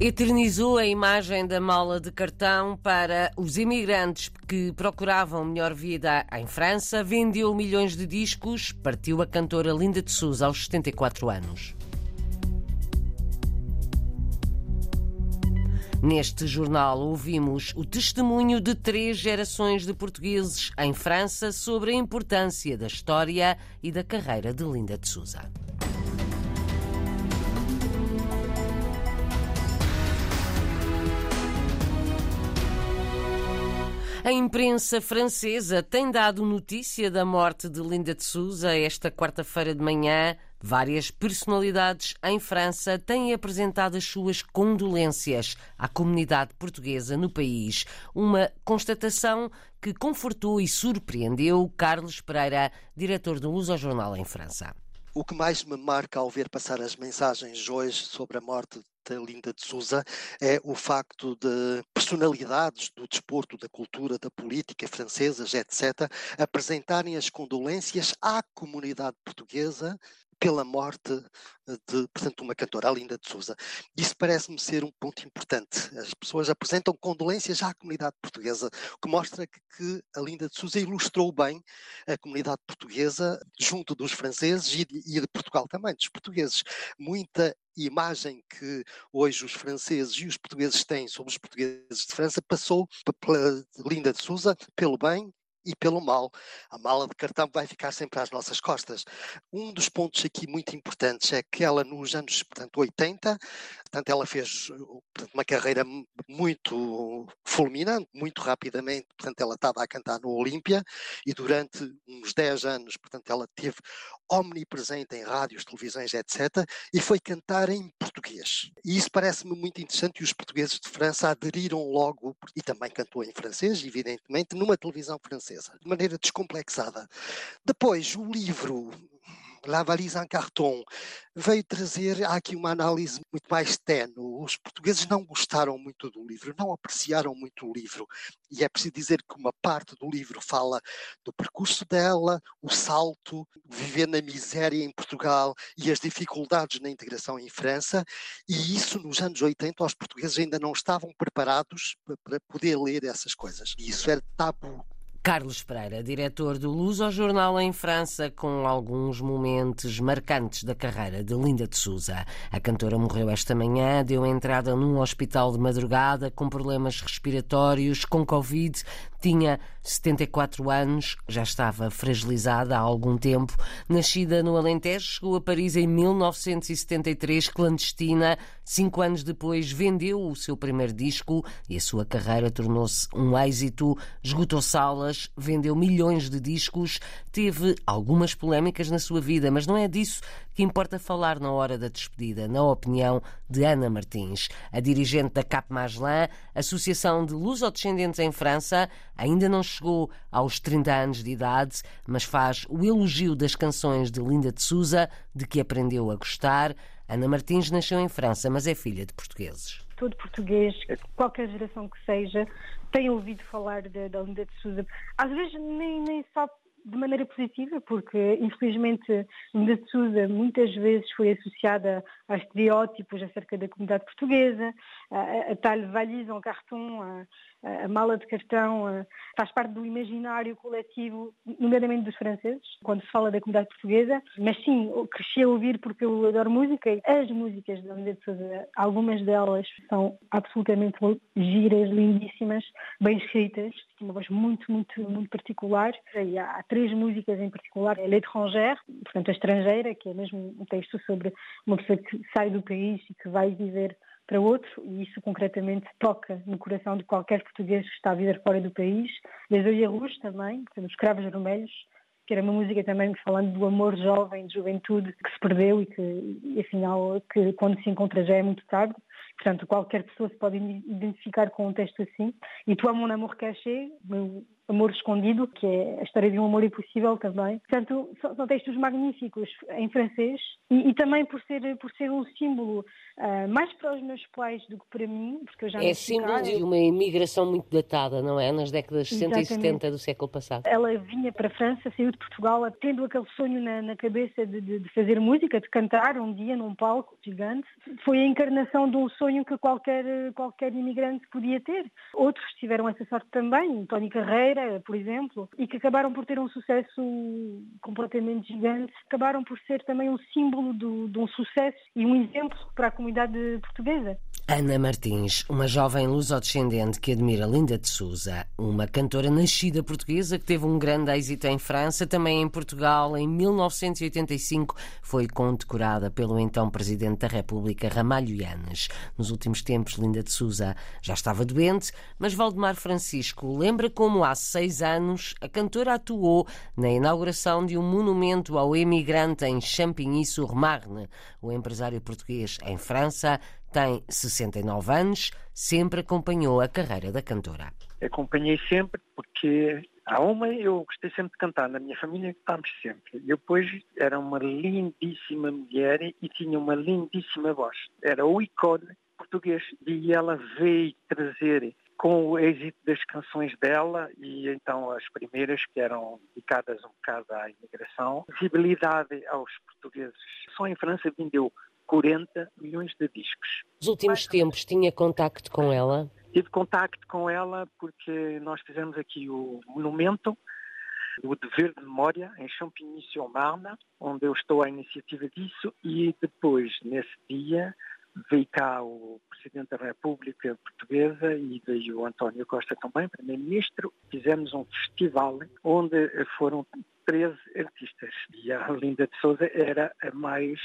Eternizou a imagem da mala de cartão para os imigrantes que procuravam melhor vida em França, vendeu milhões de discos, partiu a cantora Linda de Souza aos 74 anos. Neste jornal ouvimos o testemunho de três gerações de portugueses em França sobre a importância da história e da carreira de Linda de Souza. A imprensa francesa tem dado notícia da morte de Linda de Souza esta quarta-feira de manhã. Várias personalidades em França têm apresentado as suas condolências à comunidade portuguesa no país. Uma constatação que confortou e surpreendeu Carlos Pereira, diretor do Luso Jornal em França. O que mais me marca ao ver passar as mensagens hoje sobre a morte Linda de Souza é o facto de personalidades do desporto, da cultura, da política francesas, etc., apresentarem as condolências à comunidade portuguesa pela morte de, portanto, uma cantora, a Linda de Souza. Isso parece-me ser um ponto importante. As pessoas apresentam condolências à comunidade portuguesa, o que mostra que, que a Linda de Souza ilustrou bem a comunidade portuguesa junto dos franceses e de, e de Portugal também, dos portugueses. Muita imagem que hoje os franceses e os portugueses têm sobre os portugueses de França passou pela Linda de Souza, pelo bem e pelo mal. A mala de cartão vai ficar sempre às nossas costas. Um dos pontos aqui muito importantes é que ela nos anos portanto, 80, portanto, ela fez portanto, uma carreira muito fulminante, muito rapidamente, portanto ela estava a cantar no Olímpia e durante uns 10 anos, portanto ela teve omnipresente em rádios, televisões, etc. e foi cantar em português. E isso parece-me muito interessante e os portugueses de França aderiram logo, e também cantou em francês, evidentemente, numa televisão francesa de maneira descomplexada. Depois, o livro La Valise en Carton veio trazer aqui uma análise muito mais tenue. Os portugueses não gostaram muito do livro, não apreciaram muito o livro. E é preciso dizer que uma parte do livro fala do percurso dela, o salto, viver na miséria em Portugal e as dificuldades na integração em França. E isso nos anos 80 os portugueses ainda não estavam preparados para poder ler essas coisas. E isso era tabu Carlos Pereira, diretor do Luz ao Jornal em França, com alguns momentos marcantes da carreira de Linda de Souza. A cantora morreu esta manhã, deu entrada num hospital de madrugada com problemas respiratórios, com Covid, tinha 74 anos, já estava fragilizada há algum tempo. Nascida no Alentejo, chegou a Paris em 1973, clandestina. Cinco anos depois, vendeu o seu primeiro disco e a sua carreira tornou-se um êxito. Esgotou salas, vendeu milhões de discos, teve algumas polémicas na sua vida, mas não é disso que importa falar na hora da despedida, na opinião de Ana Martins, a dirigente da Cap Magellan, Associação de Lusodescendentes em França, ainda não chegou aos 30 anos de idade, mas faz o elogio das canções de Linda de Souza, de que aprendeu a gostar. Ana Martins nasceu em França, mas é filha de portugueses. Todo português, qualquer geração que seja, tem ouvido falar da Linda de Souza. Às vezes nem, nem só de maneira positiva, porque infelizmente Linda de Souza muitas vezes foi associada a estereótipos acerca da comunidade portuguesa, a, a tal valise en carton, a, a mala de cartão faz parte do imaginário coletivo, nomeadamente dos franceses, quando se fala da comunidade portuguesa. Mas sim, cresci a ouvir porque eu adoro música e as músicas da Linda de Souza, algumas delas são absolutamente giras, lindíssimas, bem escritas, uma voz muito, muito, muito particular. E há três músicas em particular, L'étrangère, portanto a estrangeira, que é mesmo um texto sobre uma pessoa que sai do país e que vai viver para outro, e isso concretamente toca no coração de qualquer português que está a viver fora do país. Les Oeilles Rouges também, os Cravos Vermelhos, que era uma música também falando do amor jovem, de juventude que se perdeu e que, e, afinal, que quando se encontra já é muito tarde. Portanto, qualquer pessoa se pode identificar com um texto assim. E Tu, mon amour caché, meu Amor Escondido, que é a história de um amor impossível também. Portanto, são, são textos magníficos em francês e, e, também por ser, por ser um símbolo uh, mais para os meus pais do que para mim, porque eu já É símbolo de uma imigração muito datada, não é? Nas décadas 60 e 70 do século passado. Ela vinha para a França, saiu de Portugal, tendo aquele sonho na, na cabeça de, de, de, fazer música, de cantar um dia num palco gigante. Foi a encarnação de um sonho que qualquer, qualquer imigrante podia ter. Outros tiveram essa sorte também, Tony Carreira, por exemplo, e que acabaram por ter um sucesso completamente gigante, acabaram por ser também um símbolo do, de um sucesso e um exemplo para a comunidade portuguesa. Ana Martins, uma jovem lusodescendente que admira Linda de Souza, uma cantora nascida portuguesa que teve um grande êxito em França, também em Portugal, em 1985, foi condecorada pelo então Presidente da República, Ramalho Yanes. Nos últimos tempos, Linda de Souza já estava doente, mas Valdemar Francisco lembra como há seis anos a cantora atuou na inauguração de um monumento ao emigrante em Champigny-sur-Marne. O empresário português em França tem 69 anos, sempre acompanhou a carreira da cantora. Acompanhei sempre porque a uma eu gostei sempre de cantar, na minha família cantámos sempre. E depois era uma lindíssima mulher e tinha uma lindíssima voz. Era o ícone português e ela veio trazer com o êxito das canções dela e então as primeiras que eram dedicadas um bocado à imigração, visibilidade aos portugueses. Só em França vendeu 40 milhões de discos. Nos últimos tempos tinha contacto com ela? Tive contacto com ela porque nós fizemos aqui o monumento o dever de memória em Champigny-sur-Marne, onde eu estou à iniciativa disso, e depois, nesse dia, veio cá o Presidente da República Portuguesa e veio o António Costa também, Primeiro-Ministro. Fizemos um festival onde foram 13 artistas e a Linda de Souza era a mais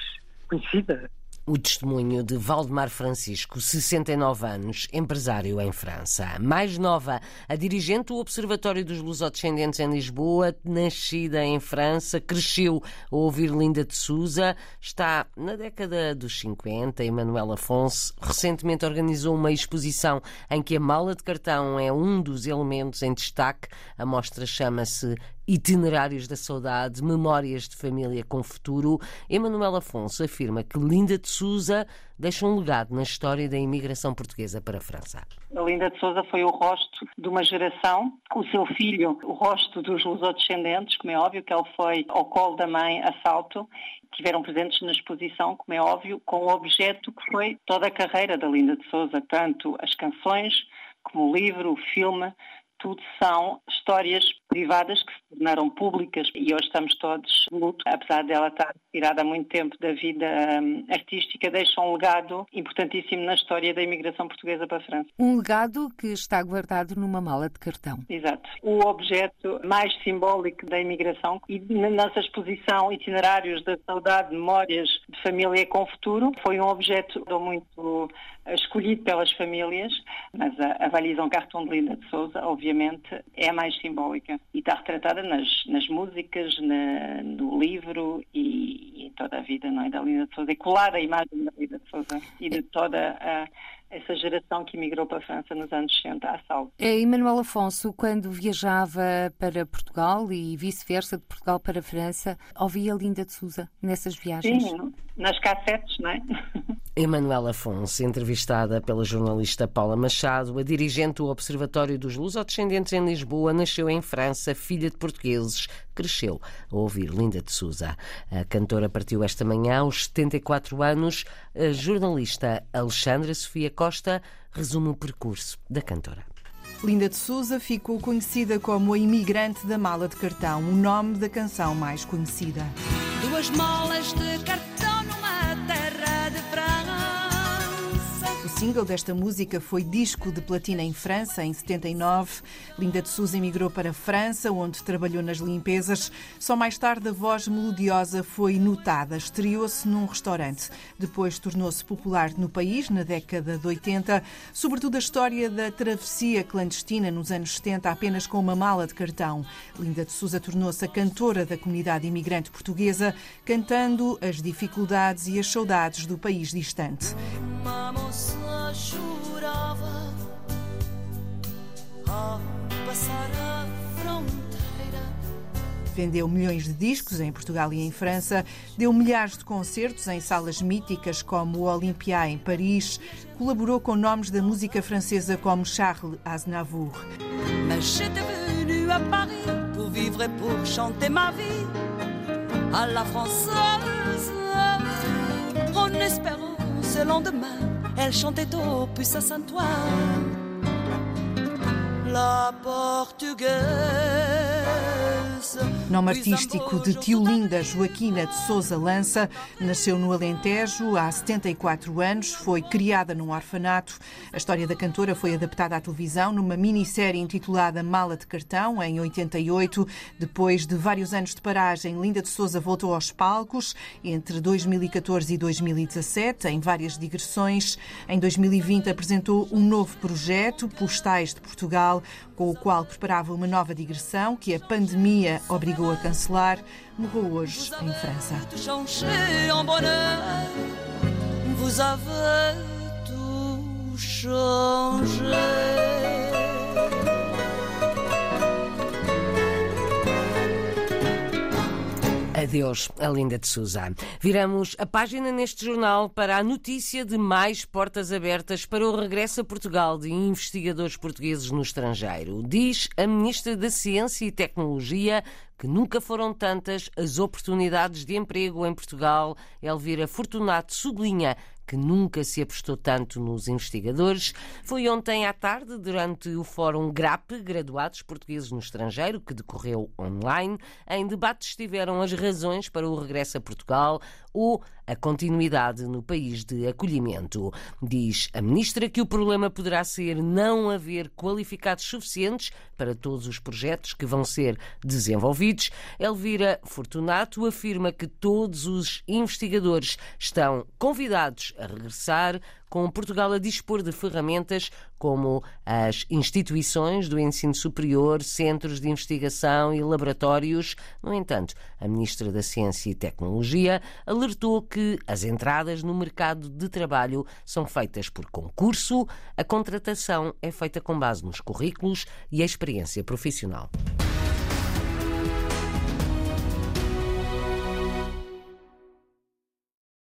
conhecida. O testemunho de Valdemar Francisco, 69 anos, empresário em França. Mais nova, a dirigente do Observatório dos Lusodescendentes em Lisboa, nascida em França, cresceu a ouvir Linda de Souza, está na década dos 50. Emanuel Afonso recentemente organizou uma exposição em que a mala de cartão é um dos elementos em destaque. A mostra chama-se Itinerários da Saudade, Memórias de Família com Futuro, Emanuel Afonso afirma que Linda de Souza deixa um legado na história da imigração portuguesa para a França. A Linda de Souza foi o rosto de uma geração, o seu filho, o rosto dos lusodescendentes, como é óbvio que ele foi ao colo da mãe a salto, tiveram presentes na exposição, como é óbvio, com o objeto que foi toda a carreira da Linda de Souza, tanto as canções como o livro, o filme, tudo são histórias privadas que se tornaram públicas e hoje estamos todos luto, apesar dela estar retirada há muito tempo da vida um, artística, deixa um legado importantíssimo na história da imigração portuguesa para a França. Um legado que está guardado numa mala de cartão. Exato. O objeto mais simbólico da imigração e na nossa exposição Itinerários da Saudade, Memórias de Família com Futuro foi um objeto muito escolhido pelas famílias, mas a, a Valison Carton de Linda de Souza, obviamente, é a mais simbólica e está retratada nas, nas músicas, na, no livro e, e, em toda a vida não é, da Linda de Souza. E colar a imagem da Linda de Souza e de toda a essa geração que emigrou para a França nos anos 60 à salvo. É, Emanuel Afonso, quando viajava para Portugal e vice-versa, de Portugal para a França, ouvia Linda de Souza nessas viagens? Sim, nas cassetes, não é? Emanuela Afonso, entrevistada pela jornalista Paula Machado, a dirigente do Observatório dos Lusodescendentes em Lisboa, nasceu em França, filha de portugueses, cresceu a ouvir Linda de Souza. A cantora partiu esta manhã aos 74 anos. A jornalista Alexandra Sofia Costa resume o percurso da cantora. Linda de Souza ficou conhecida como a imigrante da mala de cartão, o nome da canção mais conhecida. Duas malas de cartão single desta música foi disco de platina em França em 79. Linda de Souza emigrou para a França, onde trabalhou nas limpezas. Só mais tarde a voz melodiosa foi notada. Estreou-se num restaurante. Depois tornou-se popular no país na década de 80, sobretudo a história da travessia clandestina nos anos 70 apenas com uma mala de cartão. Linda de Souza tornou-se a cantora da comunidade imigrante portuguesa, cantando as dificuldades e as saudades do país distante chorava ao passar a Vendeu milhões de discos em Portugal e em França, deu milhares de concertos em salas míticas como o Olympia em Paris, colaborou com nomes da música francesa como Charles Aznavour. Mas venu à Paris pour vivre et pour chanter ma vie à la française. En espérant ce lendemain, elle chantait au puce à Saint-Ouen. La portugaise Nome artístico de Tiolinda Joaquina de Souza Lança, nasceu no Alentejo há 74 anos, foi criada num orfanato. A história da cantora foi adaptada à televisão numa minissérie intitulada Mala de Cartão, em 88. Depois de vários anos de paragem, Linda de Souza voltou aos palcos entre 2014 e 2017, em várias digressões. Em 2020 apresentou um novo projeto, Postais de Portugal, com o qual preparava uma nova digressão que a pandemia obrigou a cancelar, morreu hoje em França. Vous avez tout changé. Adeus, Alinda de Souza. Viramos a página neste jornal para a notícia de mais portas abertas para o regresso a Portugal de investigadores portugueses no estrangeiro. Diz a Ministra da Ciência e Tecnologia que nunca foram tantas as oportunidades de emprego em Portugal. Elvira Fortunato sublinha que nunca se apostou tanto nos investigadores, foi ontem à tarde, durante o Fórum GRAP, Graduados Portugueses no Estrangeiro, que decorreu online. Em debate estiveram as razões para o regresso a Portugal ou a continuidade no país de acolhimento. Diz a ministra que o problema poderá ser não haver qualificados suficientes para todos os projetos que vão ser desenvolvidos. Elvira Fortunato afirma que todos os investigadores estão convidados a regressar com Portugal a dispor de ferramentas como as instituições do ensino superior, centros de investigação e laboratórios. No entanto, a Ministra da Ciência e Tecnologia alertou que as entradas no mercado de trabalho são feitas por concurso, a contratação é feita com base nos currículos e a experiência profissional.